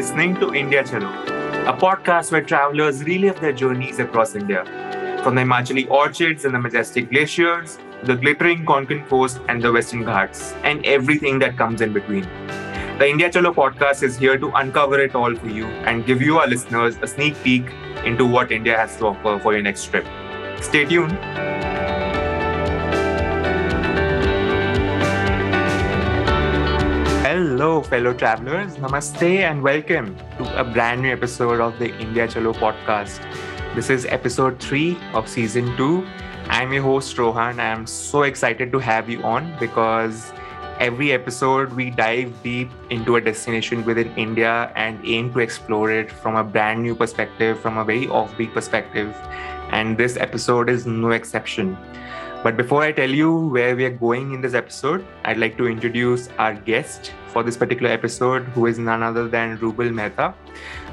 listening to India Chalo, a podcast where travelers relive their journeys across India. From the Himachali orchards and the majestic glaciers, the glittering Konkan coast and the western ghats, and everything that comes in between. The India Chalo podcast is here to uncover it all for you and give you, our listeners, a sneak peek into what India has to offer for your next trip. Stay tuned. Hello, fellow travelers. Namaste and welcome to a brand new episode of the India Chalo podcast. This is episode three of season two. I'm your host, Rohan. I'm so excited to have you on because every episode we dive deep into a destination within India and aim to explore it from a brand new perspective, from a very offbeat perspective. And this episode is no exception. But before I tell you where we are going in this episode, I'd like to introduce our guest for this particular episode, who is none other than Rubel Mehta.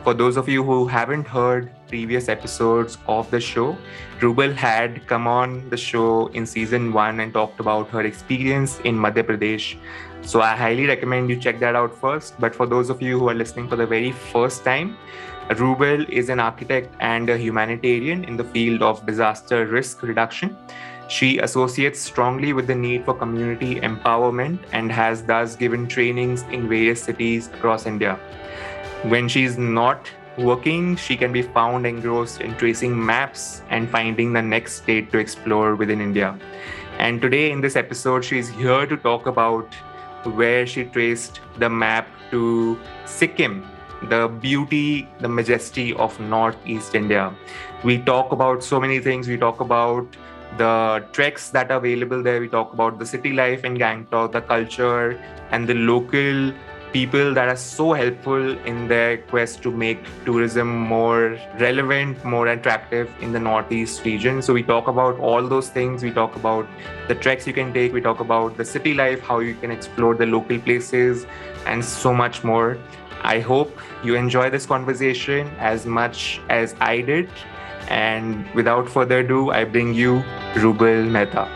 For those of you who haven't heard previous episodes of the show, Rubel had come on the show in season one and talked about her experience in Madhya Pradesh. So I highly recommend you check that out first. But for those of you who are listening for the very first time, Rubel is an architect and a humanitarian in the field of disaster risk reduction. She associates strongly with the need for community empowerment and has thus given trainings in various cities across India. When she's not working, she can be found engrossed in tracing maps and finding the next state to explore within India. And today, in this episode, she's here to talk about where she traced the map to Sikkim, the beauty, the majesty of Northeast India. We talk about so many things. We talk about the treks that are available there. We talk about the city life in Gangtok, the culture, and the local people that are so helpful in their quest to make tourism more relevant, more attractive in the Northeast region. So we talk about all those things. We talk about the treks you can take. We talk about the city life, how you can explore the local places, and so much more. I hope you enjoy this conversation as much as I did. And without further ado, I bring you Rubel Mehta.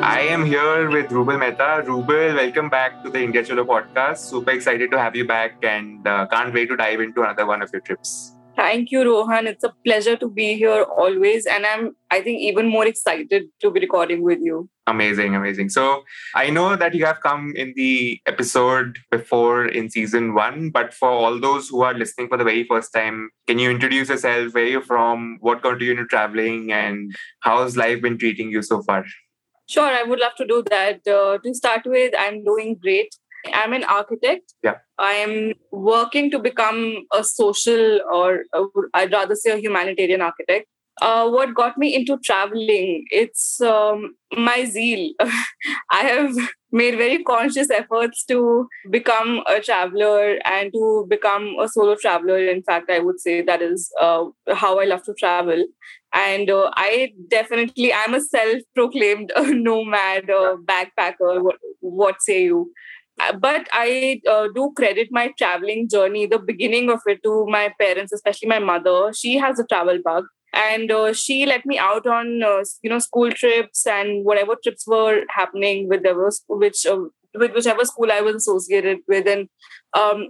I am here with Rubel Mehta. Rubel, welcome back to the India Chalo podcast. Super excited to have you back and uh, can't wait to dive into another one of your trips. Thank you, Rohan. It's a pleasure to be here always. And I'm, I think, even more excited to be recording with you. Amazing, amazing. So I know that you have come in the episode before in season one, but for all those who are listening for the very first time, can you introduce yourself, where you're from, what got you into traveling, and how's life been treating you so far? Sure, I would love to do that. Uh, to start with, I'm doing great. I'm an architect. Yeah. I am working to become a social, or uh, I'd rather say a humanitarian architect. Uh, what got me into traveling? It's um, my zeal. I have made very conscious efforts to become a traveler and to become a solo traveler. In fact, I would say that is uh, how I love to travel. And uh, I definitely, I'm a self proclaimed nomad, uh, backpacker, what, what say you? But I uh, do credit my traveling journey, the beginning of it, to my parents, especially my mother. She has a travel bug, and uh, she let me out on uh, you know school trips and whatever trips were happening with whatever which uh, with whichever school I was associated with. And um,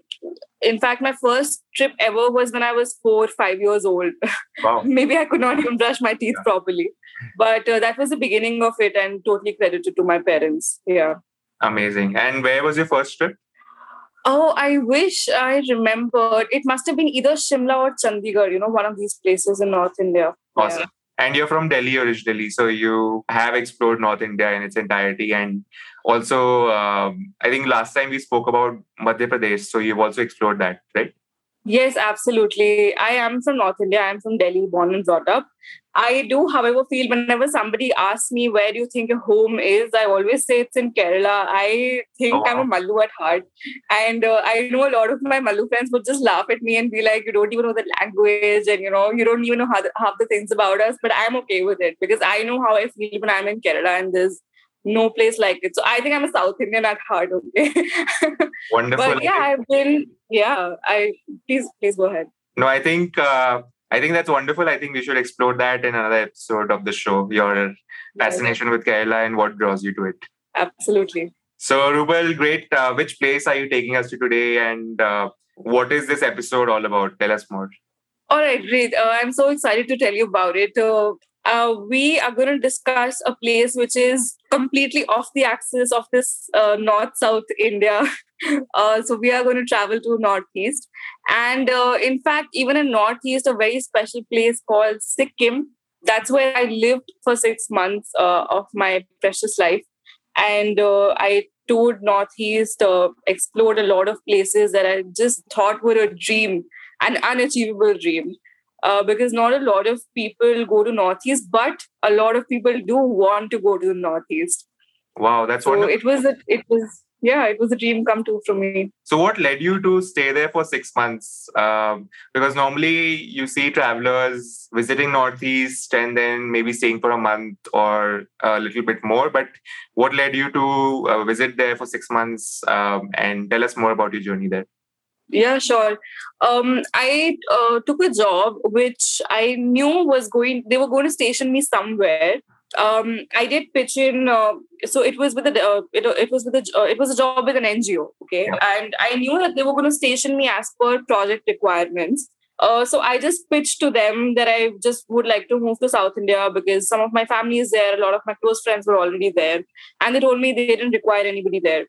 in fact, my first trip ever was when I was four, five years old. Wow. Maybe I could not even brush my teeth Yeah. properly, but uh, that was the beginning of it, and totally credited to my parents. Yeah. Amazing. And where was your first trip? Oh, I wish I remembered. It must have been either Shimla or Chandigarh, you know, one of these places in North India. Awesome. And you're from Delhi originally, so you have explored North India in its entirety. And also, um, I think last time we spoke about Madhya Pradesh, so you've also explored that, right? Yes, absolutely. I am from North India. I'm from Delhi, born and brought up. I do, however, feel whenever somebody asks me where do you think your home is, I always say it's in Kerala. I think Oh, I'm a Mallu at heart. And uh, I know a lot of my Mallu friends would just laugh at me and be like, you don't even know the language and, you know, you don't even know how the, half the things about us. But I'm okay with it because I know how I feel when I'm in Kerala and there's no place like it. So I think I'm a South Indian at heart, okay? Wonderful. but yeah, I've been, yeah, I, please, please go ahead. No, I think uh, I think that's wonderful. I think we should explore that in another episode of the show. Your fascination with Kerala and what draws you to it. Absolutely. So, Rubel, great. Uh, which place are you taking us to today, and uh, what is this episode all about? Tell us more. All right, great. Uh, I'm so excited to tell you about it. Uh, uh, we are going to discuss a place which is completely off the axis of this uh, north south India. Uh, so we are going to travel to northeast, and uh, in fact, even in northeast, a very special place called Sikkim. That's where I lived for six months of my precious life, and I toured northeast, explored a lot of places that I just thought were a dream an unachievable dream uh, because not a lot of people go to northeast but a lot of people do want to go to the northeast. Wow that's so wonderful. it was a, it was yeah it was a dream come true for me. So what led you to stay there for six months? Um, because normally you see travelers visiting northeast and then maybe staying for a month or a little bit more but what led you to uh, visit there for six months um, and tell us more about your journey there yeah, sure. Um, I uh, took a job which I knew was going. They were going to station me somewhere. Um, I did pitch in. Uh, so it was with a uh, it, it was with a uh, it was a job with an NGO. Okay, yeah. and I knew that they were going to station me as per project requirements. Uh, so I just pitched to them that I just would like to move to South India because some of my family is there. A lot of my close friends were already there, and they told me they didn't require anybody there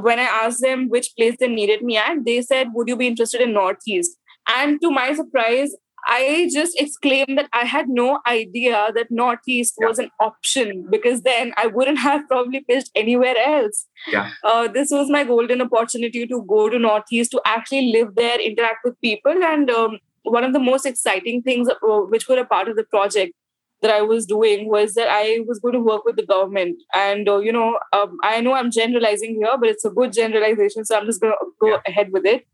when I asked them which place they needed me at, they said, Would you be interested in Northeast? And to my surprise, I just exclaimed that I had no idea that Northeast yeah. was an option because then I wouldn't have probably pitched anywhere else. Yeah. Uh, this was my golden opportunity to go to Northeast, to actually live there, interact with people. And um, one of the most exciting things uh, which were a part of the project that I was doing was that I was going to work with the government. And, uh, you know, um, I know I'm generalizing here, but it's a good generalization. So I'm just going to go yeah. ahead with it,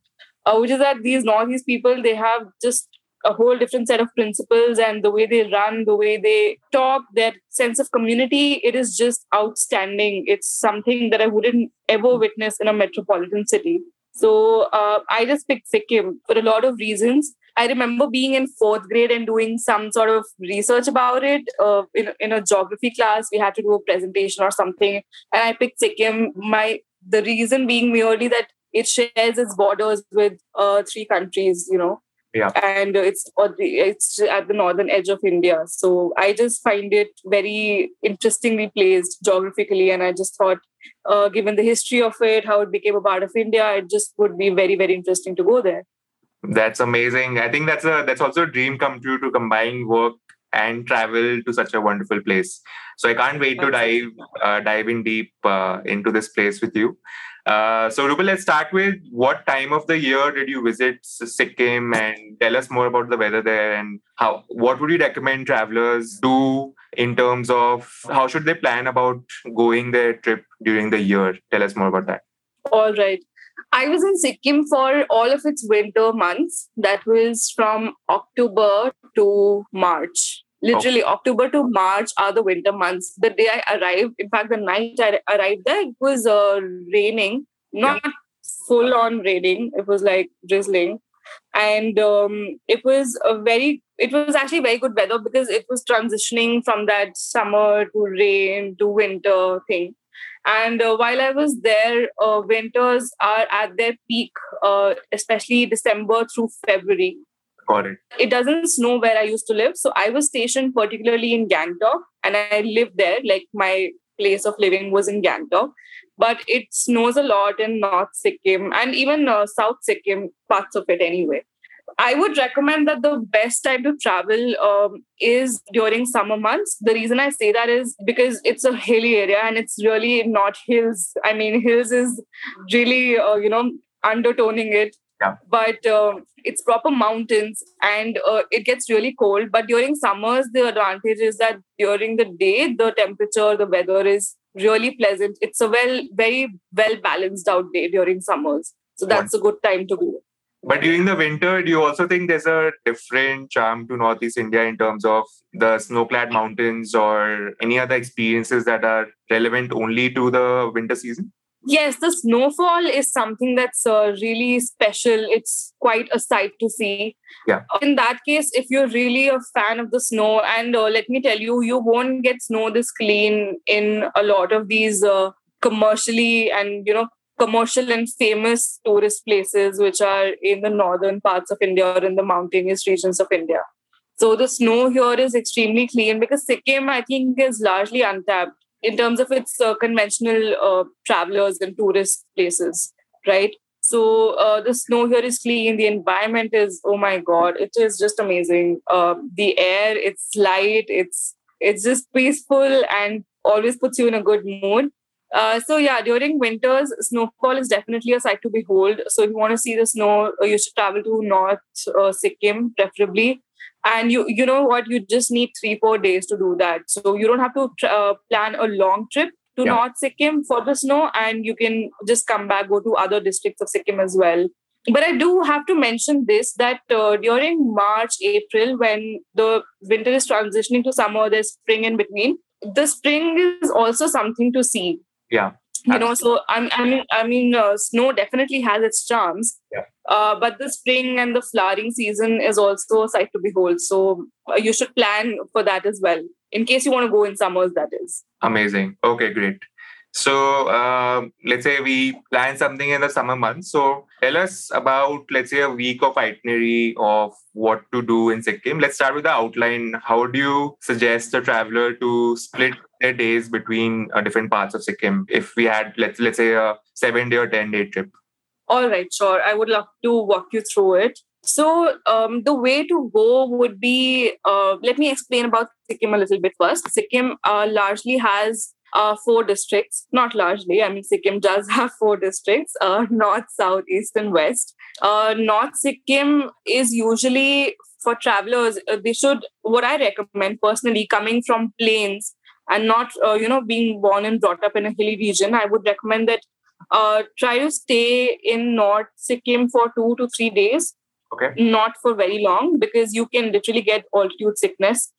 uh, which is that these Northeast people, they have just a whole different set of principles and the way they run, the way they talk, their sense of community, it is just outstanding. It's something that I wouldn't ever witness in a metropolitan city. So uh, I just picked Sikkim for a lot of reasons. I remember being in fourth grade and doing some sort of research about it. Uh, in, in a geography class, we had to do a presentation or something, and I picked Sikkim. My the reason being merely that it shares its borders with uh, three countries, you know. Yeah. And it's it's at the northern edge of India, so I just find it very interestingly placed geographically, and I just thought, uh, given the history of it, how it became a part of India, it just would be very very interesting to go there. That's amazing. I think that's a that's also a dream come true to combine work and travel to such a wonderful place. So I can't wait to dive uh, dive in deep uh, into this place with you. Uh, so Rubal, let's start with what time of the year did you visit Sikkim and tell us more about the weather there and how what would you recommend travelers do in terms of how should they plan about going their trip during the year? Tell us more about that. All right. I was in Sikkim for all of its winter months. That was from October to March. Literally, oh. October to March are the winter months. The day I arrived, in fact, the night I arrived there, it was uh, raining, not yeah. full on raining. It was like drizzling. And um, it was a very, it was actually very good weather because it was transitioning from that summer to rain to winter thing. And uh, while I was there, uh, winters are at their peak, uh, especially December through February. Got it. It doesn't snow where I used to live. So I was stationed particularly in Gangtok and I lived there. Like my place of living was in Gangtok. But it snows a lot in North Sikkim and even uh, South Sikkim, parts of it anyway. I would recommend that the best time to travel um, is during summer months. The reason I say that is because it's a hilly area and it's really not hills. I mean, hills is really, uh, you know, undertoning it. Yeah. But uh, it's proper mountains and uh, it gets really cold. But during summers, the advantage is that during the day, the temperature, the weather is really pleasant. It's a well, very well balanced out day during summers. So that's a good time to go. But during the winter, do you also think there's a different charm to Northeast India in terms of the snow-clad mountains or any other experiences that are relevant only to the winter season? Yes, the snowfall is something that's uh, really special. It's quite a sight to see. Yeah. In that case, if you're really a fan of the snow, and uh, let me tell you, you won't get snow this clean in a lot of these uh, commercially and you know commercial and famous tourist places which are in the northern parts of India or in the mountainous regions of India. So the snow here is extremely clean because Sikkim, I think, is largely untapped in terms of its uh, conventional uh, travelers and tourist places, right? So uh, the snow here is clean. The environment is oh my god, it is just amazing. Uh, the air, it's light, it's it's just peaceful and always puts you in a good mood. Uh, so yeah, during winters, snowfall is definitely a sight to behold. So if you want to see the snow, uh, you should travel to North uh, Sikkim, preferably. And you you know what? You just need three four days to do that. So you don't have to uh, plan a long trip to yeah. North Sikkim for the snow, and you can just come back, go to other districts of Sikkim as well. But I do have to mention this that uh, during March, April, when the winter is transitioning to summer, there's spring in between. The spring is also something to see yeah you know so i, I mean i mean uh, snow definitely has its charms yeah. uh, but the spring and the flowering season is also a sight to behold so uh, you should plan for that as well in case you want to go in summers that is amazing okay great so uh, let's say we plan something in the summer months. So tell us about let's say a week of itinerary of what to do in Sikkim. Let's start with the outline. How do you suggest a traveler to split their days between uh, different parts of Sikkim? If we had let's let's say a seven day or ten day trip. All right, sure. I would love to walk you through it. So um, the way to go would be uh, let me explain about Sikkim a little bit first. Sikkim uh, largely has uh, four districts, not largely. I mean, Sikkim does have four districts uh, north, south, east, and west. Uh, north Sikkim is usually for travelers, uh, they should, what I recommend personally, coming from plains and not, uh, you know, being born and brought up in a hilly region, I would recommend that uh, try to stay in North Sikkim for two to three days. Okay. Not for very long because you can literally get altitude sickness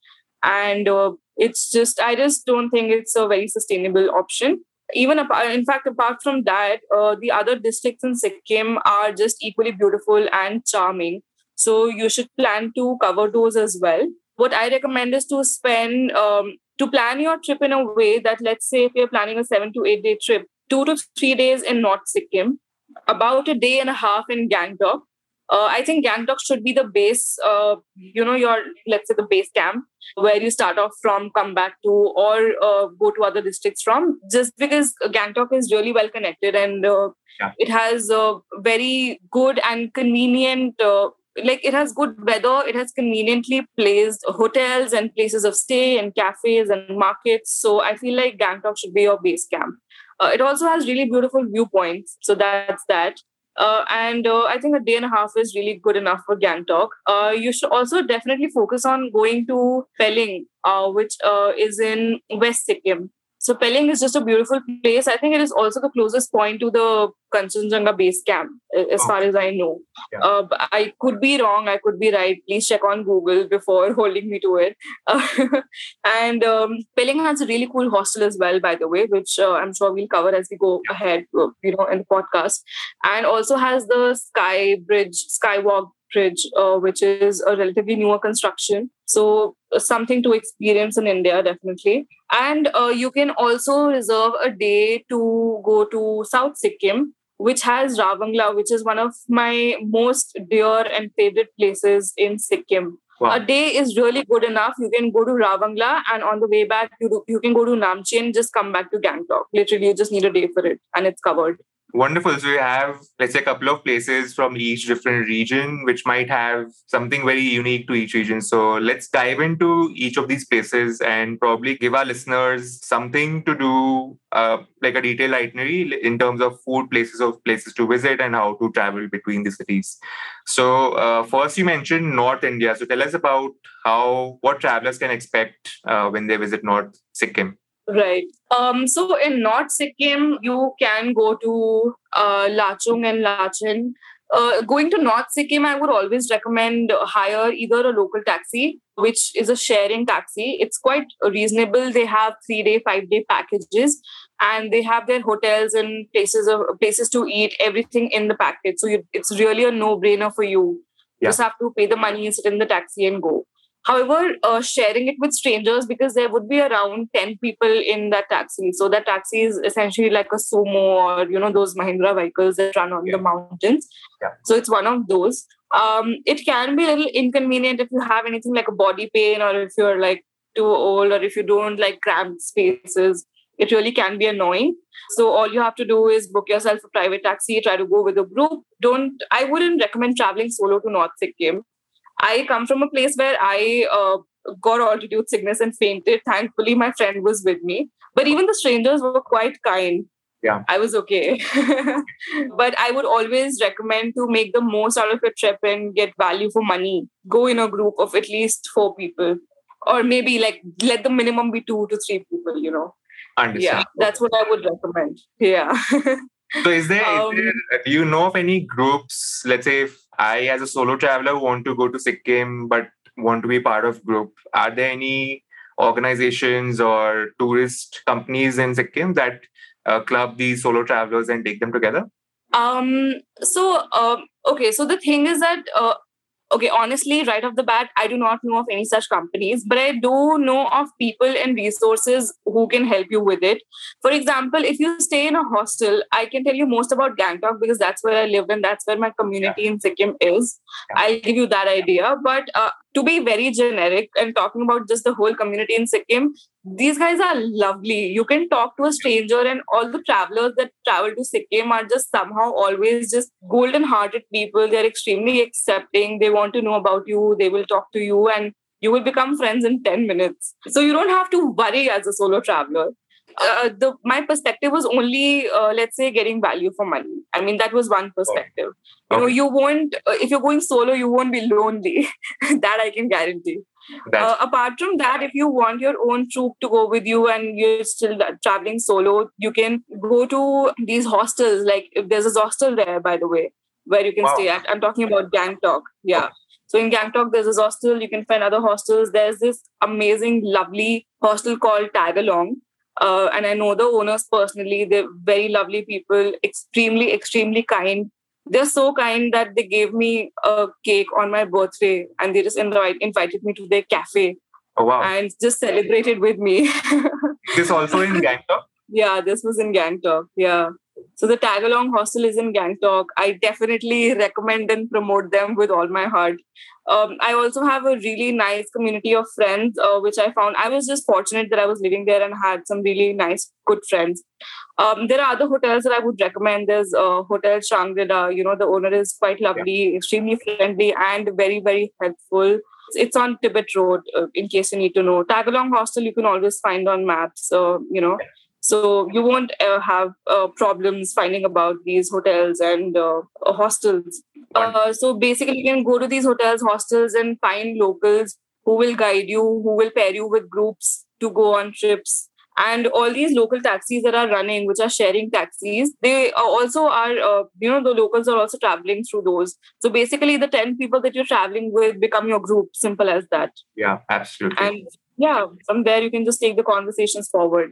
and uh, it's just i just don't think it's a very sustainable option even apart, in fact apart from that uh, the other districts in sikkim are just equally beautiful and charming so you should plan to cover those as well what i recommend is to spend um, to plan your trip in a way that let's say if you're planning a seven to eight day trip two to three days in north sikkim about a day and a half in gangtok uh, I think Gangtok should be the base, uh, you know, your, let's say, the base camp where you start off from, come back to, or uh, go to other districts from, just because Gangtok is really well connected and uh, yeah. it has a very good and convenient. Like it has good weather, it has conveniently placed hotels and places of stay and cafes and markets. So I feel like Gangtok should be your base camp. Uh, it also has really beautiful viewpoints. So that's that. Uh, and uh, I think a day and a half is really good enough for Gangtok. Uh, you should also definitely focus on going to Pelling, uh, which uh, is in West Sikkim. So Pelling is just a beautiful place. I think it is also the closest point to the Kanchenjunga base camp, as far as I know. Yeah. Uh, I could be wrong. I could be right. Please check on Google before holding me to it. Uh, and um, Pelling has a really cool hostel as well, by the way, which uh, I'm sure we'll cover as we go ahead, uh, you know, in the podcast. And also has the Sky Bridge, Skywalk Bridge, uh, which is a relatively newer construction. So uh, something to experience in India, definitely. And uh, you can also reserve a day to go to South Sikkim, which has Ravangla, which is one of my most dear and favorite places in Sikkim. Wow. A day is really good enough. You can go to Ravangla, and on the way back, you, you can go to Namchi and just come back to Gangtok. Literally, you just need a day for it, and it's covered. Wonderful. So you have, let's say, a couple of places from each different region, which might have something very unique to each region. So let's dive into each of these places and probably give our listeners something to do, uh, like a detailed itinerary in terms of food, places of places to visit, and how to travel between the cities. So uh, first, you mentioned North India. So tell us about how what travelers can expect uh, when they visit North Sikkim. Right. Um, so in North Sikkim, you can go to uh, Lachung and Lachen. Uh, going to North Sikkim, I would always recommend hire either a local taxi, which is a sharing taxi. It's quite reasonable. They have three day, five day packages, and they have their hotels and places of places to eat, everything in the package. So you, it's really a no brainer for you. Yeah. Just have to pay the money, and sit in the taxi, and go. However, uh, sharing it with strangers because there would be around 10 people in that taxi. So that taxi is essentially like a sumo or, you know, those Mahindra vehicles that run on Yeah. the mountains. Yeah. So it's one of those. Um, it can be a little inconvenient if you have anything like a body pain or if you're like too old or if you don't like cramped spaces. It really can be annoying. So all you have to do is book yourself a private taxi, try to go with a group. Don't I wouldn't recommend traveling solo to North Sikkim. I come from a place where I uh, got altitude sickness and fainted. Thankfully, my friend was with me. But even the strangers were quite kind. Yeah. I was okay. but I would always recommend to make the most out of your trip and get value for money. Go in a group of at least four people. Or maybe like let the minimum be two to three people, you know. Understand. Yeah, that's what I would recommend. Yeah. So is there, is Um, there do you know of any groups, let's say if I as a solo traveler want to go to Sikkim but want to be part of group, are there any organizations or tourist companies in Sikkim that uh, club these solo travelers and take them together? Um. So, um. Okay. So the thing is that, uh, okay. Honestly, right off the bat, I do not know of any such companies, but I do know of people and resources who can help you with it. For example, if you stay in a hostel, I can tell you most about Gangtok because that's where I live and that's where my community in Sikkim is. Yeah. I'll give you that idea. But uh, to be very generic and talking about just the whole community in Sikkim, these guys are lovely. You can talk to a stranger, and all the travelers that travel to Sikkim are just somehow always just golden hearted people. They're extremely accepting. They want to know about you. They will talk to you, and you will become friends in 10 minutes. So you don't have to worry as a solo traveler. Uh, the my perspective was only uh, let's say getting value for money i mean that was one perspective you know you won't uh, if you're going solo you won't be lonely that i can guarantee uh, apart from that, if you want your own troop to go with you and you're still traveling solo, you can go to these hostels. Like if there's a hostel there, by the way, where you can Wow. stay at. I'm talking about Gangtok. Yeah. So in Gangtok, there's a hostel. You can find other hostels. There's this amazing, lovely hostel called Tagalong. Uh, and I know the owners personally. They're very lovely people, extremely, extremely kind they're so kind that they gave me a cake on my birthday and they just invite, invited me to their cafe oh wow. and just celebrated with me. this also in Gangtok? yeah, this was in Gangtok. Yeah. So the Tagalong hostel is in Gangtok. I definitely recommend and promote them with all my heart. Um, I also have a really nice community of friends, uh, which I found. I was just fortunate that I was living there and had some really nice, good friends. Um, there are other hotels that I would recommend. There's uh, Hotel Shangri-La. You know, the owner is quite lovely, extremely friendly, and very, very helpful. It's on Tibet Road, uh, in case you need to know. Tagalong Hostel you can always find on maps. Uh, you know, so you won't uh, have uh, problems finding about these hotels and uh, uh, hostels. Uh, so basically, you can go to these hotels, hostels, and find locals who will guide you, who will pair you with groups to go on trips. And all these local taxis that are running, which are sharing taxis, they also are, uh, you know, the locals are also traveling through those. So basically, the 10 people that you're traveling with become your group, simple as that. Yeah, absolutely. And yeah, from there, you can just take the conversations forward.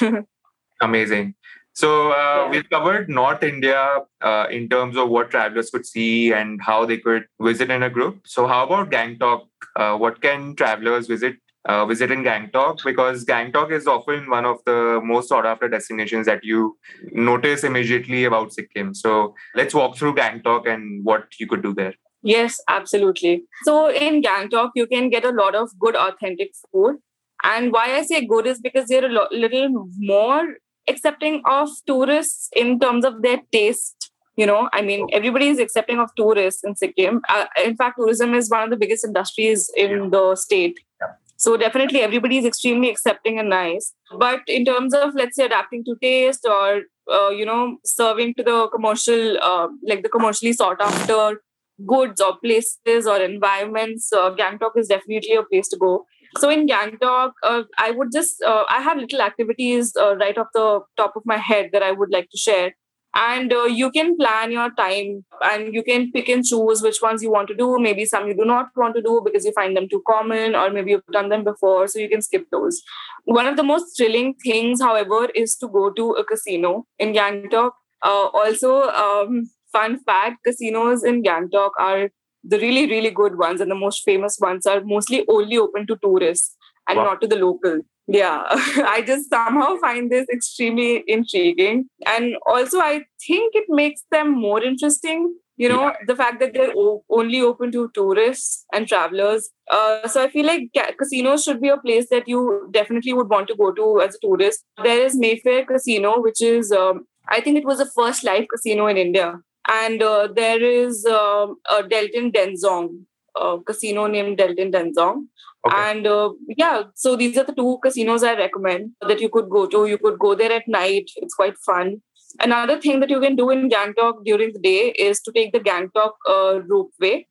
Amazing. So uh, Yeah. we've covered North India uh, in terms of what travelers could see and how they could visit in a group. So how about Gangtok? Uh, what can travelers visit uh, visit in Gangtok? Because Gangtok is often one of the most sought after destinations that you notice immediately about Sikkim. So let's walk through Gangtok and what you could do there. Yes, absolutely. So in Gangtok, you can get a lot of good, authentic food. And why I say good is because they're a lo- little more accepting of tourists in terms of their taste. You know, I mean, everybody is accepting of tourists in Sikkim. Uh, in fact, tourism is one of the biggest industries in Yeah. the state. Yeah. So definitely, everybody is extremely accepting and nice. But in terms of, let's say, adapting to taste or uh, you know, serving to the commercial, uh, like the commercially sought after goods or places or environments, uh, Gangtok is definitely a place to go. So in Gangtok, uh, I would just uh, I have little activities uh, right off the top of my head that I would like to share, and uh, you can plan your time and you can pick and choose which ones you want to do. Maybe some you do not want to do because you find them too common, or maybe you've done them before, so you can skip those. One of the most thrilling things, however, is to go to a casino in Gangtok. Uh, also, um, fun fact: casinos in Gangtok are the really, really good ones and the most famous ones are mostly only open to tourists and wow. not to the local. Yeah, I just somehow find this extremely intriguing. And also, I think it makes them more interesting you know yeah. the fact that they're o- only open to tourists and travelers uh, so i feel like ca- casinos should be a place that you definitely would want to go to as a tourist there is mayfair casino which is um, i think it was the first live casino in india and uh, there is um, a deltin denzong a casino named deltin denzong okay. and uh, yeah so these are the two casinos i recommend that you could go to you could go there at night it's quite fun Another thing that you can do in Gangtok during the day is to take the Gangtok uh, ropeway.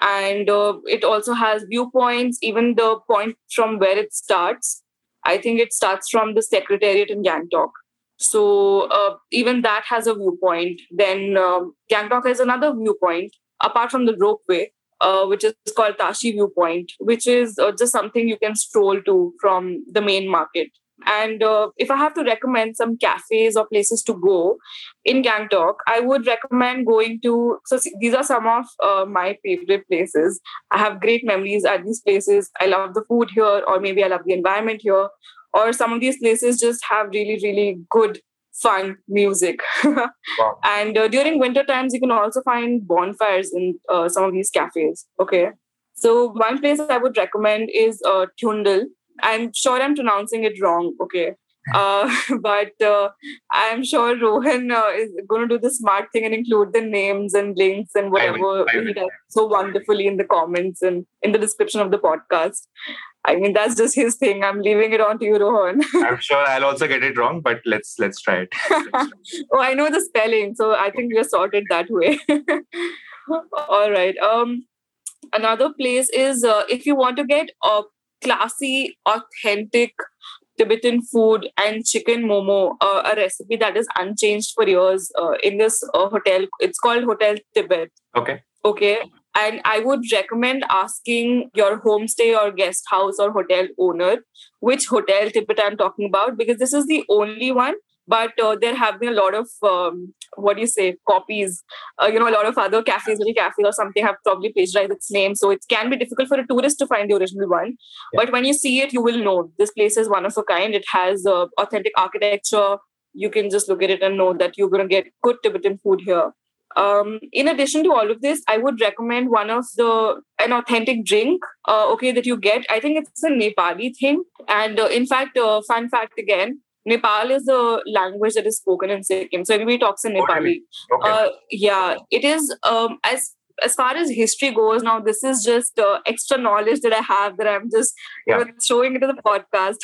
And uh, it also has viewpoints, even the point from where it starts. I think it starts from the Secretariat in Gangtok. So uh, even that has a viewpoint. Then um, Gangtok has another viewpoint apart from the ropeway, uh, which is called Tashi Viewpoint, which is uh, just something you can stroll to from the main market. And uh, if I have to recommend some cafes or places to go in Gangtok, I would recommend going to. So these are some of uh, my favorite places. I have great memories at these places. I love the food here, or maybe I love the environment here, or some of these places just have really, really good fun music. wow. And uh, during winter times, you can also find bonfires in uh, some of these cafes. Okay. So one place I would recommend is uh, Tyundal. I'm sure I'm pronouncing it wrong. Okay. Uh, but uh, I'm sure Rohan uh, is going to do the smart thing and include the names and links and whatever he does so wonderfully in the comments and in the description of the podcast. I mean, that's just his thing. I'm leaving it on to you, Rohan. I'm sure I'll also get it wrong, but let's let's try it. oh, I know the spelling, so I think we're sorted that way. All right. Um, another place is uh, if you want to get a classy, authentic Tibetan food and chicken momo, uh, a recipe that is unchanged for years uh, in this uh, hotel. It's called Hotel Tibet. Okay. Okay. And I would recommend asking your homestay or guest house or hotel owner which hotel Tibet I'm talking about because this is the only one but uh, there have been a lot of um, what do you say copies uh, you know a lot of other cafes little cafes or something have probably plagiarized its name so it can be difficult for a tourist to find the original one. Yeah. but when you see it you will know this place is one of a kind. It has uh, authentic architecture. You can just look at it and know that you're going to get good tibetan food here um, in addition to all of this, I would recommend one of the an authentic drink. Uh, okay, that you get. I think it's a Nepali thing, and uh, in fact, uh, fun fact again, Nepal is the language that is spoken in Sikkim. So everybody talks in Nepali. Okay. Uh, yeah, it is um, as as far as history goes. Now, this is just uh, extra knowledge that I have that I'm just yeah. you know, showing into the podcast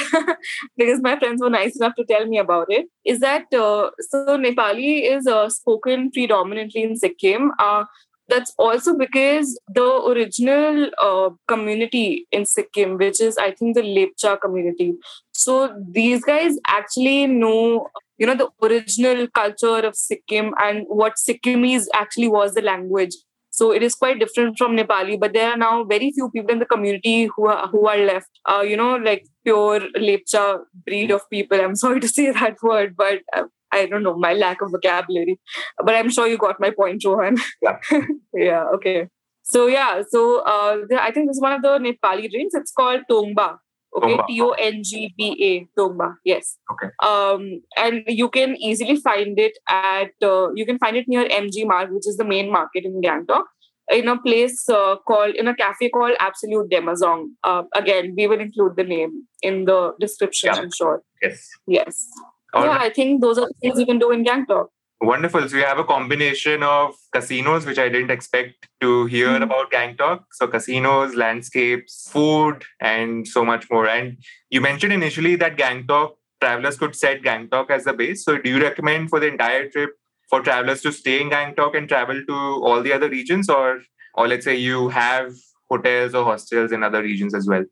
because my friends were nice enough to tell me about it. Is that uh, so? Nepali is uh, spoken predominantly in Sikkim. Uh, that's also because the original uh, community in Sikkim, which is I think the Lepcha community, so these guys actually know, you know, the original culture of Sikkim and what Sikkimese actually was the language. So it is quite different from Nepali, but there are now very few people in the community who are who are left. Uh, you know, like pure Lepcha breed of people. I'm sorry to say that word, but uh, I don't know my lack of vocabulary. But I'm sure you got my point, Rohan. Yeah. yeah. Okay. So yeah. So uh, I think this is one of the Nepali drinks. It's called Tongba. Okay, T O N G B A, Tongba. Yes. Okay. Um, and you can easily find it at uh, you can find it near MG Marg, which is the main market in Gangtok, in a place uh, called in a cafe called Absolute Demazong. Uh, again, we will include the name in the description. Yeah. I'm sure. Yes. Yes. All yeah, right. I think those are the things you can do in Gangtok. Wonderful. So we have a combination of casinos, which I didn't expect to hear mm-hmm. about Gangtok. So casinos, landscapes, food, and so much more. And you mentioned initially that Gangtok travelers could set Gangtok as a base. So do you recommend for the entire trip for travelers to stay in Gangtok and travel to all the other regions, or or let's say you have hotels or hostels in other regions as well?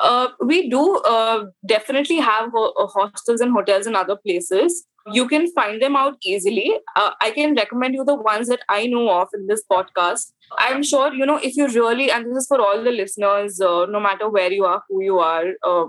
Uh, we do uh, definitely have ho- hostels and hotels in other places you can find them out easily. Uh, I can recommend you the ones that I know of in this podcast. I'm sure, you know, if you really, and this is for all the listeners, uh, no matter where you are, who you are, uh,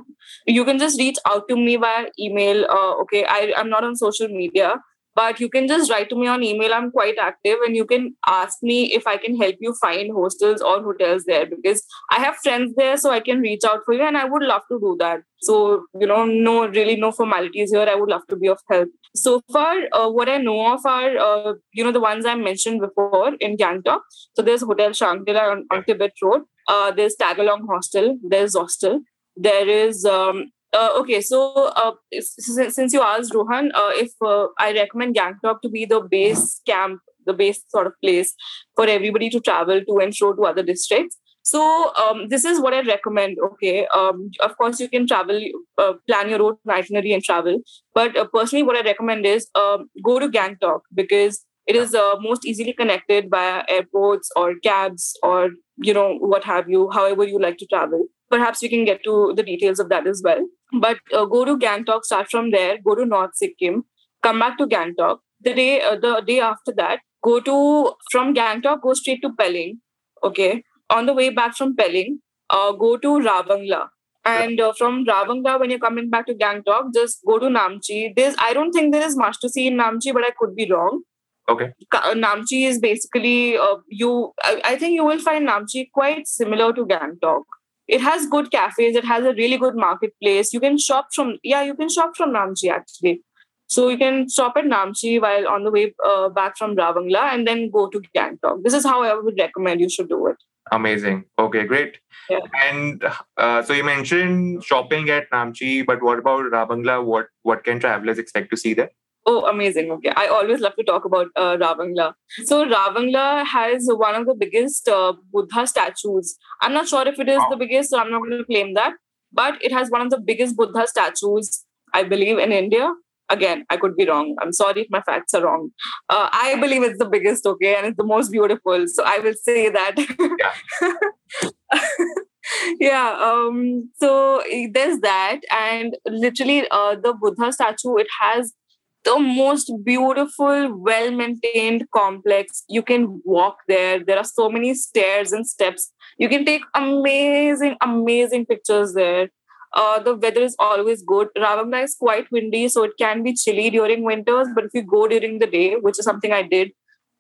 you can just reach out to me via email. Uh, okay, I, I'm not on social media, but you can just write to me on email. I'm quite active and you can ask me if I can help you find hostels or hotels there because I have friends there, so I can reach out for you and I would love to do that. So, you know, no, really no formalities here. I would love to be of help. So far, uh, what I know of are, uh, you know, the ones I mentioned before in Gangtok. So there's Hotel Shangri-La on, on Tibet Road. Uh, there's Tagalong Hostel. There's Hostel. There is um, uh, okay, so uh, since, you asked Rohan, uh, if uh, I recommend Gangtok to be the base camp, the base sort of place for everybody to travel to and show to other districts. So um, this is what I recommend. Okay, um, of course you can travel, uh, plan your own itinerary and travel. But uh, personally, what I recommend is um, go to Gangtok because it is most easily connected via airports or cabs or you know what have you, however you like to travel perhaps we can get to the details of that as well. But uh, go to Gangtok, start from there, go to North Sikkim, come back to Gangtok. The day, uh, the day after that, go to from Gangtok, go straight to Pelling. Okay, on the way back from Pelling, uh, go to Ravangla. And uh, from Ravangla, when you're coming back to Gangtok, just go to Namchi. There's, I don't think there is much to see in Namchi, but I could be wrong. Okay. Uh, Namchi is basically uh, you. I, I, think you will find Namchi quite similar to Gangtok it has good cafes it has a really good marketplace. You can shop from yeah you can shop from namchi actually. So you can stop at namchi while on the way uh, back from ravangla and then go to gangtok. This is how i would recommend you should do it. Amazing. Okay great. Yeah. and uh, so you mentioned shopping at namchi but what about ravangla what what can travelers expect to see there Oh, amazing. Okay. I always love to talk about uh, Ravangla. So, Ravangla has one of the biggest uh, Buddha statues. I'm not sure if it is wow. the biggest, so I'm not going to claim that. But it has one of the biggest Buddha statues, I believe, in India. Again, I could be wrong. I'm sorry if my facts are wrong. Uh, I believe it's the biggest, okay, and it's the most beautiful. So, I will say that. Yeah. yeah um so there's that and literally uh, the buddha statue it has the most beautiful, well maintained complex. You can walk there. There are so many stairs and steps. You can take amazing, amazing pictures there. Uh, the weather is always good. Ravangla is quite windy, so it can be chilly during winters. But if you go during the day, which is something I did,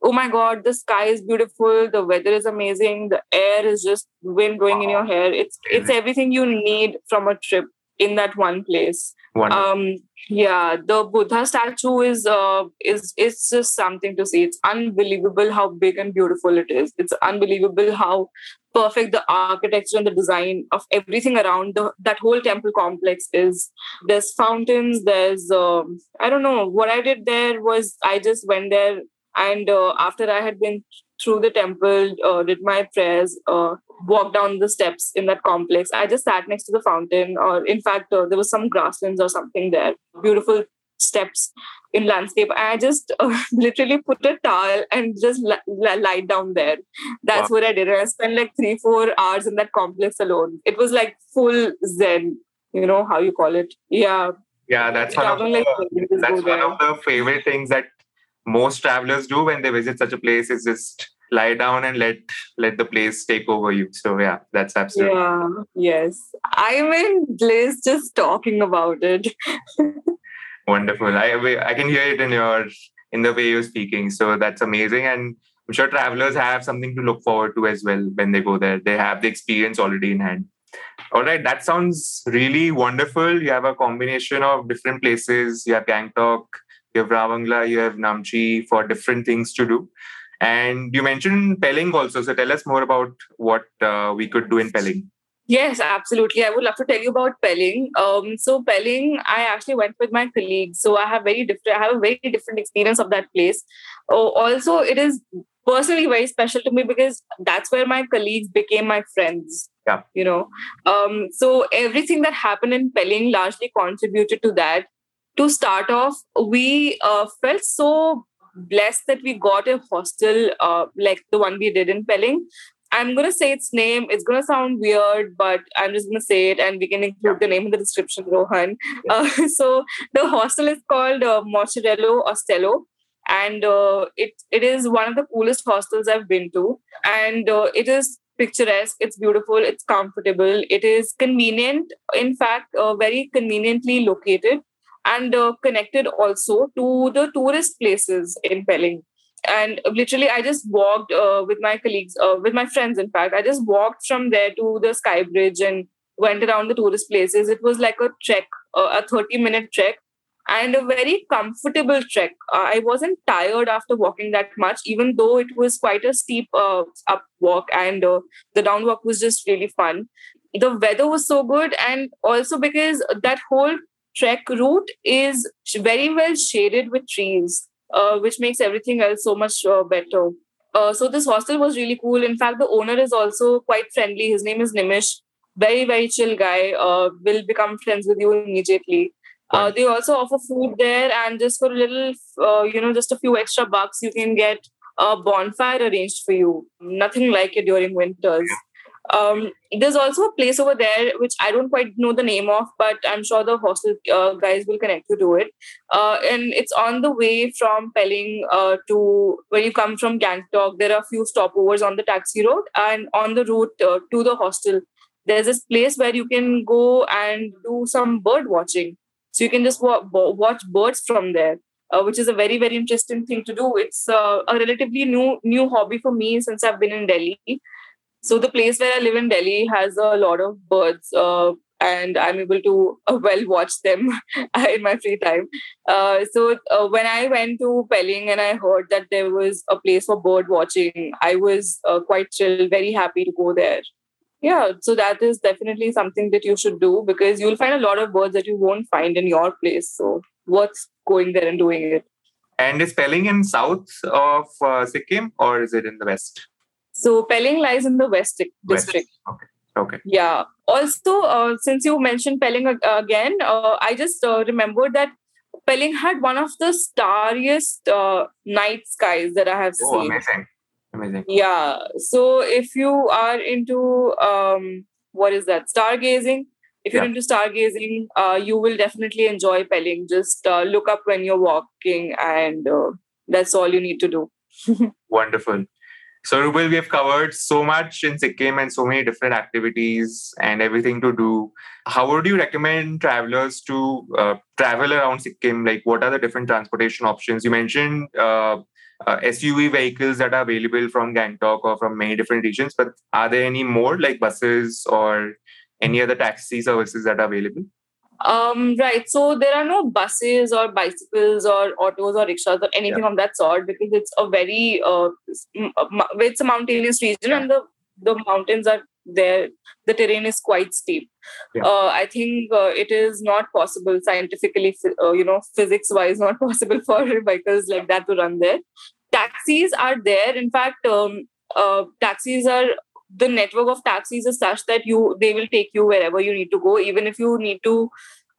oh my god, the sky is beautiful. The weather is amazing. The air is just wind blowing in your hair. It's it's everything you need from a trip in that one place. Wonderful. Um, yeah, the Buddha statue is uh, is it's just something to see. It's unbelievable how big and beautiful it is. It's unbelievable how perfect the architecture and the design of everything around the, that whole temple complex is. There's fountains. There's um, I don't know what I did there was I just went there and uh, after I had been through the temple, uh, did my prayers, uh, walked down the steps in that complex. I just sat next to the fountain, or in fact, uh, there was some grasslands or something there. Beautiful steps in landscape. I just uh, literally put a towel and just li- li- lie down there. That's wow. what I did. I spent like three, four hours in that complex alone. It was like full Zen, you know how you call it. Yeah. Yeah, that's one, of, like, the, that's one of the favorite things that most travelers do when they visit such a place is just lie down and let let the place take over you. So yeah that's absolutely yeah yes. I'm in bliss just talking about it. Wonderful. I i can hear it in your in the way you're speaking. So that's amazing. And i'm sure travelers have something to look forward to as well when they go there. They have the experience already in hand. All right that sounds really wonderful. You have a combination of different places. You have gangtok you have Ravangla, you have Namchi for different things to do. And you mentioned Pelling also. So tell us more about what uh, we could do in Pelling. Yes, absolutely. I would love to tell you about Pelling. Um, so Pelling, I actually went with my colleagues. So I have very different. I have a very different experience of that place. Oh, also, it is personally very special to me because that's where my colleagues became my friends. Yeah. You know. Um, so everything that happened in Pelling largely contributed to that to start off, we uh, felt so blessed that we got a hostel uh, like the one we did in Pelling. I'm going to say its name. It's going to sound weird, but I'm just going to say it and we can include the name in the description, Rohan. Uh, so the hostel is called uh, Ostello. And uh, it it is one of the coolest hostels I've been to. And uh, it is picturesque, it's beautiful, it's comfortable, it is convenient. In fact, uh, very conveniently located and uh, connected also to the tourist places in Pelling. And literally, I just walked uh, with my colleagues, uh, with my friends, in fact. I just walked from there to the Sky Bridge and went around the tourist places. It was like a trek, uh, a 30 minute trek, and a very comfortable trek. Uh, I wasn't tired after walking that much, even though it was quite a steep uh, up walk and the down walk was just really fun. The weather was so good, and also because that whole trek route is very well shaded with trees, uh, which makes everything else so much uh, better. Uh, so this hostel was really cool. In fact, the owner is also quite friendly. His name is Nimish. Very very chill guy. Uh, will become friends with you immediately. Uh, they also offer food there, and just for a little, uh, you know, just a few extra bucks, you can get a bonfire arranged for you. Nothing like it during winters. Um, there's also a place over there which I don't quite know the name of, but I'm sure the hostel uh, guys will connect you to it. Uh, and it's on the way from Pelling uh, to when you come from Gangtok. There are a few stopovers on the taxi road, and on the route uh, to the hostel, there's this place where you can go and do some bird watching. So you can just wa- watch birds from there. Uh, which is a very very interesting thing to do. It's uh, a relatively new new hobby for me since I've been in Delhi. So the place where I live in Delhi has a lot of birds, uh, and I'm able to uh, well watch them in my free time. Uh, so uh, when I went to Pelling and I heard that there was a place for bird watching, I was uh, quite chill, very happy to go there. Yeah, so that is definitely something that you should do because you'll find a lot of birds that you won't find in your place. So worth going there and doing it. And is Pelling in south of uh, Sikkim or is it in the west? So Pelling lies in the West district. West. Okay. Okay. Yeah. Also, uh, since you mentioned Pelling again, uh, I just uh, remembered that Pelling had one of the starriest uh, night skies that I have oh, seen. Amazing. Amazing. Yeah. So if you are into um, what is that stargazing? If you're yeah. into stargazing, uh, you will definitely enjoy Pelling. Just uh, look up when you're walking, and that's all you need to do. Wonderful. So, Rubal, we have covered so much in Sikkim and so many different activities and everything to do. How would you recommend travelers to uh, travel around Sikkim? Like, what are the different transportation options? You mentioned uh, uh, SUV vehicles that are available from Gangtok or from many different regions, but are there any more like buses or any other taxi services that are available? Um, right. So there are no buses or bicycles or autos or rickshaws or anything yeah. of that sort because it's a very uh, it's a mountainous region yeah. and the the mountains are there. The terrain is quite steep. Yeah. Uh, I think uh, it is not possible scientifically, uh, you know, physics wise, not possible for vehicles like that to run there. Taxis are there. In fact, um, uh, taxis are the network of taxis is such that you they will take you wherever you need to go. Even if you need to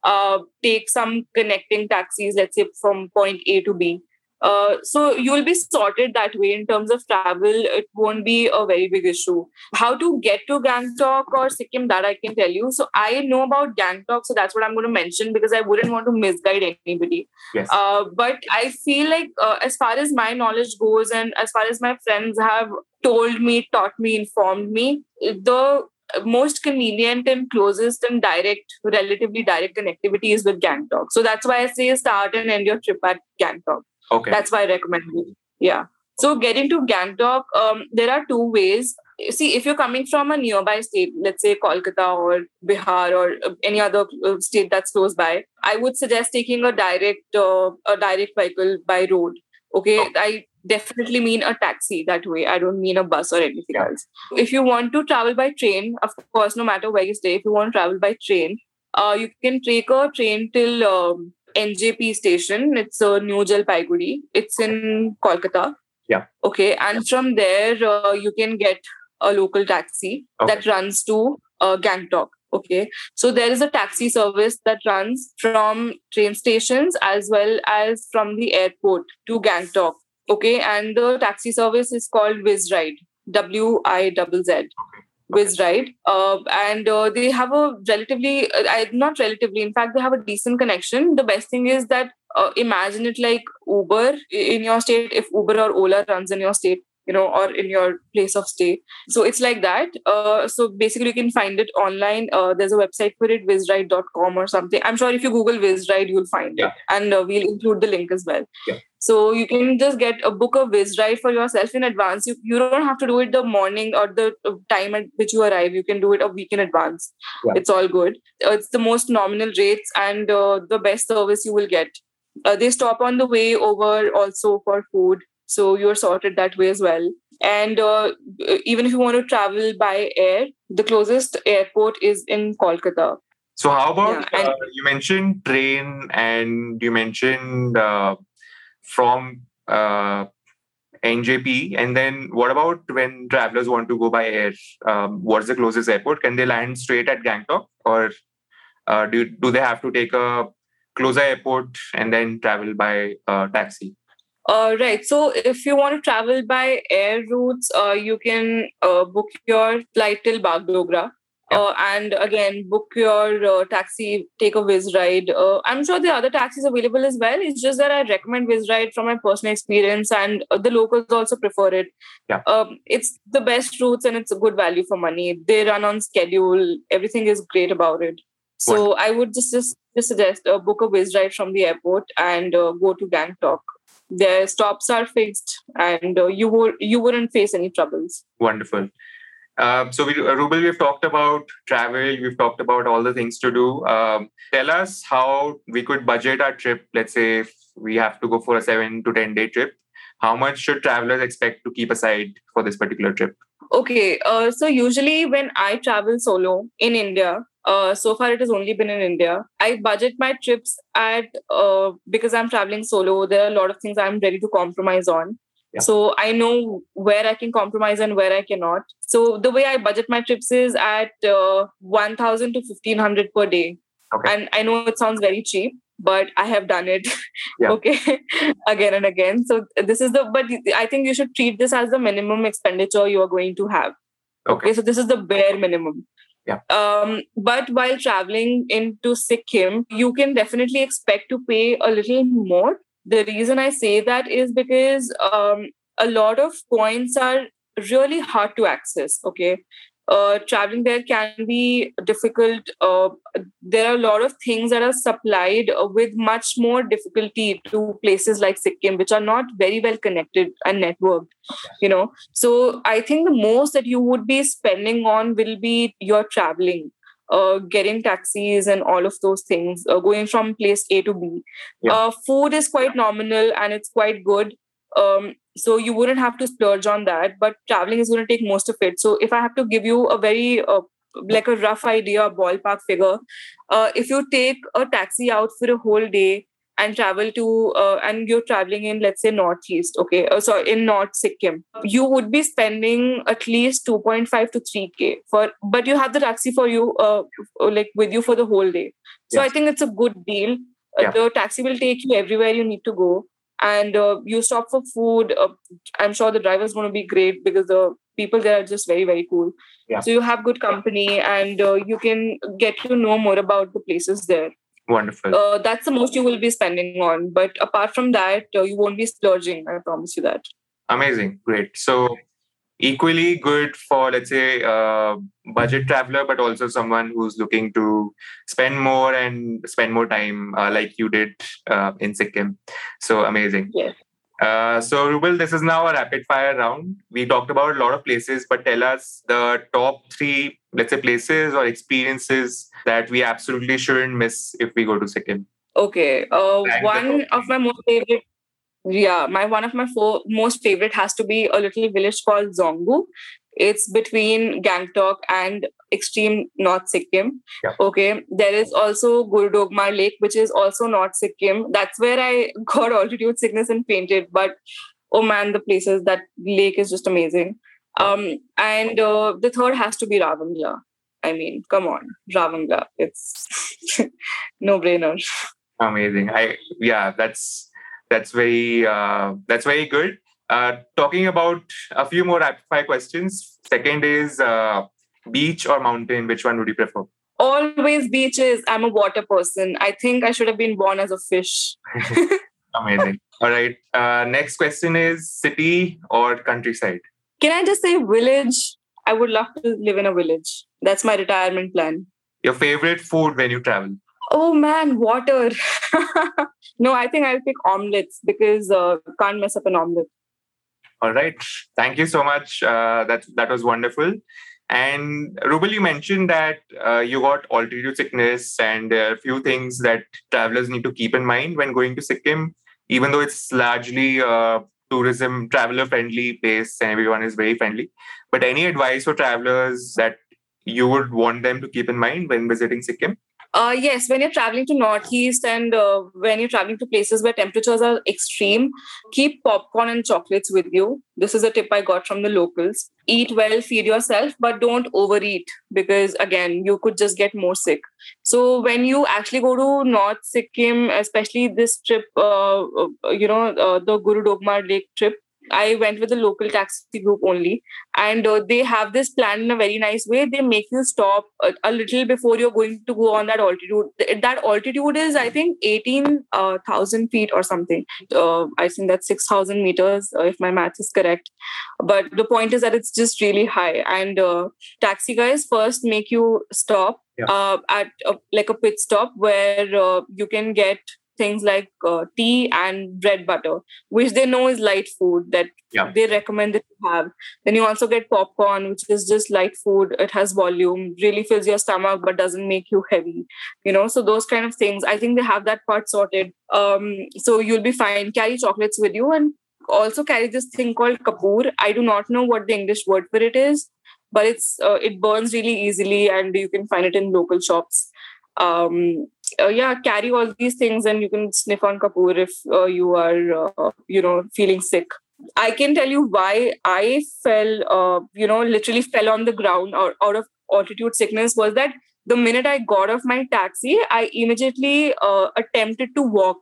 uh, take some connecting taxis let's say from point a to b uh, so you will be sorted that way in terms of travel. It won't be a very big issue. How to get to Gangtok or Sikkim, that I can tell you. So I know about Gangtok, so that's what I'm going to mention because I wouldn't want to misguide anybody. Yes. Uh, but I feel like, uh, as far as my knowledge goes, and as far as my friends have told me, taught me, informed me, the most convenient and closest and direct, relatively direct connectivity is with Gangtok. So that's why I say start and end your trip at Gangtok. Okay. That's why I recommend it. Yeah. So getting to Gangtok, um, there are two ways. See, if you're coming from a nearby state, let's say Kolkata or Bihar or uh, any other uh, state that's close by, I would suggest taking a direct uh, a direct vehicle by road. Okay, oh. I definitely mean a taxi that way. I don't mean a bus or anything else. If you want to travel by train, of course, no matter where you stay, if you want to travel by train, uh, you can take a train till um, NJP station. It's a New Jalpaiguri. It's in Kolkata. Yeah. Okay. And from there, uh, you can get a local taxi okay. that runs to uh, Gangtok. Okay. So there is a taxi service that runs from train stations as well as from the airport to Gangtok. Okay. And the taxi service is called Wizzride. W I Z Z. Wizzride, uh, and uh, they have a relatively, uh, not relatively, in fact, they have a decent connection. The best thing is that uh, imagine it like Uber in your state. If Uber or Ola runs in your state, you know, or in your place of stay. So it's like that. Uh, so basically, you can find it online. Uh, there's a website for it, wizzride.com or something. I'm sure if you Google Wizzride, you'll find Yeah. it. And uh, we'll include the link as well. Yeah. So you can just get a book of Wizzride for yourself in advance. You, you don't have to do it the morning or the uh, time at which you arrive. You can do it a week in advance. Yeah. It's all good. Uh, it's the most nominal rates and uh, the best service you will get. Uh, they stop on the way over also for food. So you're sorted that way as well. And uh, even if you want to travel by air, the closest airport is in Kolkata. So how about Yeah, uh, you mentioned train and you mentioned uh, from uh, NJP, and then what about when travelers want to go by air? Um, what's the closest airport? Can they land straight at Gangtok, or uh, do do they have to take a closer airport and then travel by uh, taxi? Uh, right. So if you want to travel by air routes, uh, you can uh, book your flight till Bagdogra. Yeah. Uh, and again, book your uh, taxi, take a Wizzride. Uh, I'm sure there are other taxis available as well. It's just that I recommend Wizzride from my personal experience, and uh, the locals also prefer it. Yeah. Um, it's the best routes and it's a good value for money. They run on schedule. Everything is great about it. So I would just just, just suggest uh, book a Wizzride from the airport and uh, go to Gangtok their stops are fixed and uh, you would you wouldn't face any troubles Wonderful. Uh, so, we, uh, Rubal, we've talked about travel. We've talked about all the things to do. Um, tell us how we could budget our trip. Let's say if we have to go for a seven to ten day trip, how much should travelers expect to keep aside for this particular trip? okay uh, so usually when i travel solo in india uh, so far it has only been in india. I budget my trips at uh, because i'm traveling solo there are a lot of things i'm ready to compromise on. Yeah. so i know where i can compromise and where i cannot. So the way i budget my trips is at uh, 1000 to 1500 per day. Okay. and i know it sounds very cheap but i have done it. Yeah. okay. Again and again. So this is the but i think you should treat this as the minimum expenditure you are going to have. Okay. okay so this is the bare minimum Yeah. um but while traveling into sikkim you can definitely expect to pay a little more the reason i say that is because um a lot of points are really hard to access okay uh, traveling there can be difficult. Uh, there are a lot of things that are supplied uh, with much more difficulty to places like Sikkim, which are not very well connected and networked. You know, so I think the most that you would be spending on will be your traveling. Uh, getting taxis and all of those things, uh, going from place A to B. Yeah. Uh, food is quite nominal and it's quite good. Um, so you wouldn't have to splurge on that but traveling is going to take most of it. So if i have to give you a very uh, like a rough idea a ballpark figure uh, if you take a taxi out for a whole day and travel to uh, and you're traveling in let's say northeast okay uh, so in north sikkim you would be spending at least 2.5 to 3k for but you have the taxi for you uh, like with you for the whole day. So i think it's a good deal. Uh, Yeah. the taxi will take you everywhere you need to go and uh, you stop for food uh, i'm sure the driver is going to be great because the people there are just very very cool Yeah. so you have good company and uh, you can get to know more about the places there Wonderful. uh, that's the most you will be spending on but apart from that uh, you won't be splurging i promise you that Amazing. Great. So, equally good for, let's say, a budget traveler, but also someone who's looking to spend more and spend more time uh, like you did uh, in Sikkim. So, amazing. Yes. Uh, so, Rubal, this is now a rapid fire round. We talked about a lot of places, but tell us the top three, let's say, places or experiences that we absolutely shouldn't miss if we go to Sikkim. okay uh, one of my most favorite yeah my one of my four most favorite has to be a little village called dzongu it's between gangtok and extreme north sikkim. Yeah. okay there is also gurudongmar lake which is also north sikkim. That's where i got altitude sickness and fainted but oh man the places that lake is just amazing. Um and uh, the third has to be ravangla. I mean come on ravangla it's no brainer Amazing. I yeah, that's that's very uh, that's very good. Uh, talking about a few more rapid fire questions. Second is uh, beach or mountain. Which one would you prefer? always beaches i'm a water person i think i should have been born as a fish Amazing. All right. Uh, next question is city or countryside? Can I just say village? I would love to live in a village. That's my retirement plan. Your favorite food when you travel? Oh man, water. no, I think I'll pick omelets because uh, can't mess up an omelet. All right. Thank you so much. Uh, that that was wonderful. And Rubal, you mentioned that uh, you got altitude sickness, and there are a few things that travelers need to keep in mind when going to Sikkim, even though it's largely a tourism traveler friendly place and everyone is very friendly. But any advice for travelers that you would want them to keep in mind when visiting Sikkim? Uh, yes, when you're traveling to Northeast and uh, when you're traveling to places where temperatures are extreme, keep popcorn and chocolates with you. This is a tip I got from the locals. Eat well, feed yourself, but don't overeat because, again, you could just get more sick. So, when you actually go to North Sikkim, especially this trip, uh, uh you know, uh, the Gurudongmar Lake trip, I went with a local taxi group only, and uh, they have this plan in a very nice way. They make you stop a, a, little before you're going to go on that altitude. That altitude is, I think, eighteen uh, feet or something. Uh, I think that's six thousand meters, uh, if my math is correct. But the point is that it's just really high, and uh, taxi guys first make you stop yeah. Uh, at a, like a pit stop where you can get things like uh, tea and bread butter, which they know is light food that yeah. they recommend that you have. Then you also get popcorn, which is just light food. It has volume, really fills your stomach, but doesn't make you heavy. You know, so those kind of things. I think they have that part sorted. Um, so you'll be fine. Carry chocolates with you and also carry this thing called kapoor. I do not know what the English word for it is, but it's uh, it burns really easily and you can find it in local shops. Um, uh, yeah carry all these things and you can sniff on kapoor if uh, you are uh, you know feeling sick. I can tell you why i fell uh, you know literally fell on the ground or out of altitude sickness was that the minute i got off my taxi i immediately uh, attempted to walk.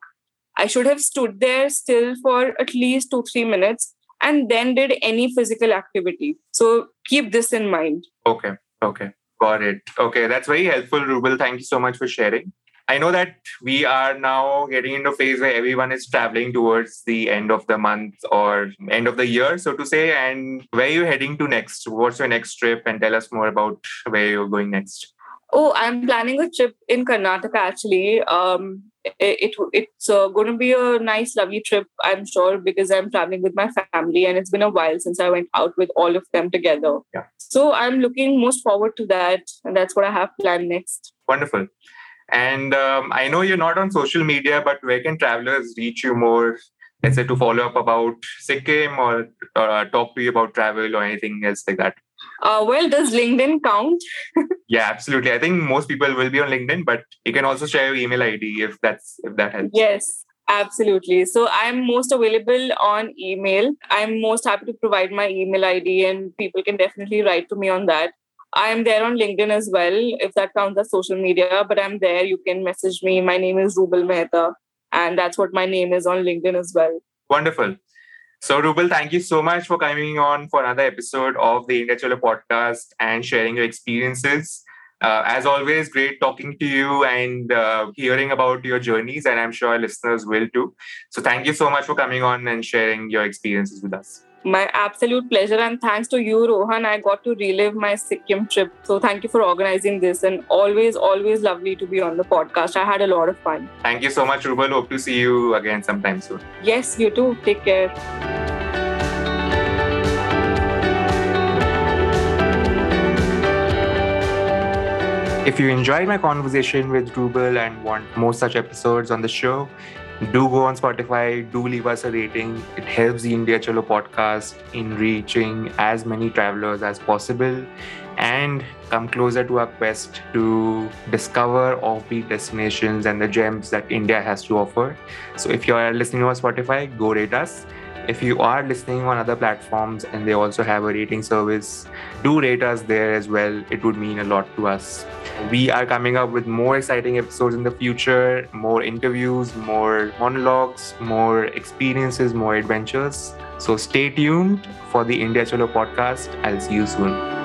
I should have stood there still for at least 2 3 minutes and then did any physical activity. So keep this in mind. Okay. Okay. Got it. Okay. That's very helpful Rubel. thank you so much for sharing I know that we are now getting into a phase where everyone is traveling towards the end of the month or end of the year, so to say. And where are you heading to next? What's your next trip? And tell us more about where you're going next. Oh, I'm planning a trip in Karnataka actually. Um, it, it it's uh, going to be a nice, lovely trip, I'm sure, because I'm traveling with my family, and it's been a while since I went out with all of them together. Yeah. So I'm looking most forward to that, and that's what I have planned next. Wonderful. And um, I know you're not on social media, but where can travelers reach you more? Let's say to follow up about Sikkim or, or uh, talk to you about travel or anything else like that. Uh, well, does LinkedIn count? yeah, absolutely. I think most people will be on LinkedIn, but you can also share your email ID if that's if that helps. Yes, absolutely. So I'm most available on email. I'm most happy to provide my email ID, and people can definitely write to me on that. I'm there on LinkedIn as well, if that counts as social media, but I'm there. You can message me. My name is Rubal Mehta, and that's what my name is on LinkedIn as well. Wonderful. So, Rubal, thank you so much for coming on for another episode of the India Chalo podcast and sharing your experiences. Uh, as always, great talking to you and uh, hearing about your journeys, and I'm sure listeners will too. So, thank you so much for coming on and sharing your experiences with us. My absolute pleasure, and thanks to you, Rohan. I got to relive my Sikkim trip. So, thank you for organizing this, and always, always lovely to be on the podcast. I had a lot of fun. Thank you so much, Rubal. Hope to see you again sometime soon. Yes, you too. Take care. If you enjoyed my conversation with Rubal and want more such episodes on the show, do go on Spotify, do leave us a rating. It helps the India Chalo podcast in reaching as many travelers as possible and come closer to our quest to discover offbeat destinations and the gems that India has to offer. So if you are listening on Spotify, go rate us. If you are listening on other platforms and they also have a rating service, do rate us there as well. It would mean a lot to us. We are coming up with more exciting episodes in the future, more interviews, more monologues, more experiences, more adventures. So stay tuned for the India Chalo podcast. I'll see you soon.